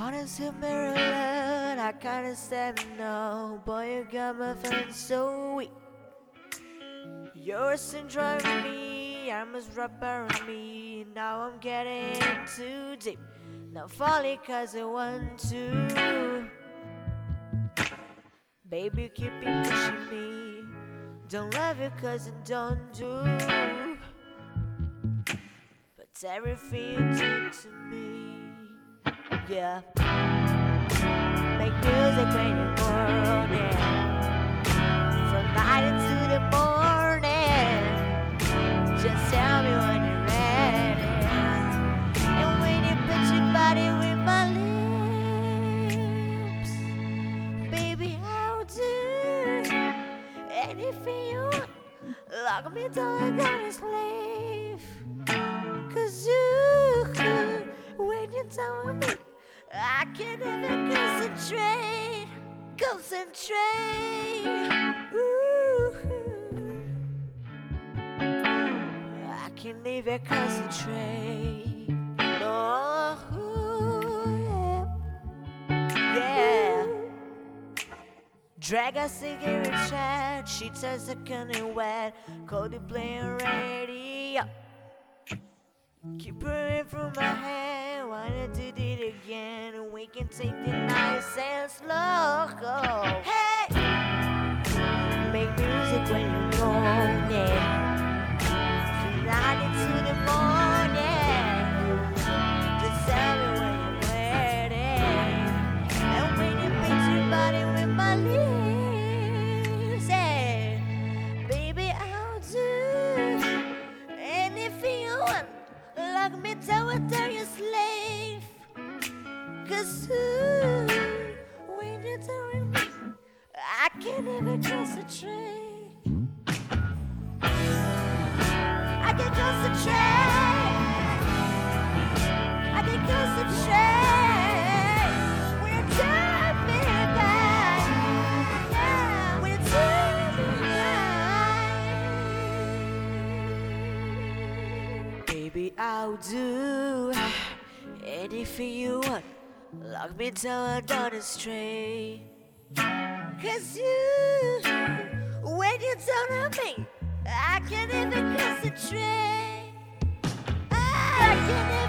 Wanna Maryland, I kinda said no. Boy, you got my feeling so weak. You're driving me, I must rub around me. Now I'm getting too deep. Not falling cause I want to. Baby, keep it pushing me. Don't love you cause I don't do. But everything you do to me, yeah. Make music when you're morning. From night into the morning. Just tell me when you're ready. And when you put your body with my lips, baby, I'll do anything you want. Lock me down like a slave. Cause you, when done with me, I can't even concentrate. Concentrate. Ooh. I can't even concentrate. Oh, yeah. yeah. Drag a cigarette chat, she tells the cunning wet, Cody playing radio. Keep her in from my hand, wanna do it again, we can take the nice and slow. Oh. Hey, make music when you're moaning, from night into the morning. Just tell me when you're ready, and when you beat your body with my lips, yeah. Baby, I'll do anything you want. Lock me down until you're slave. Cause when you're doing me, I can't even concentrate. I can concentrate. I can concentrate. Yeah, we're jumping back. Baby, I'll do anything you want. Lock me down on the straight. Cause you, when you don't on me, I can't even concentrate. I can't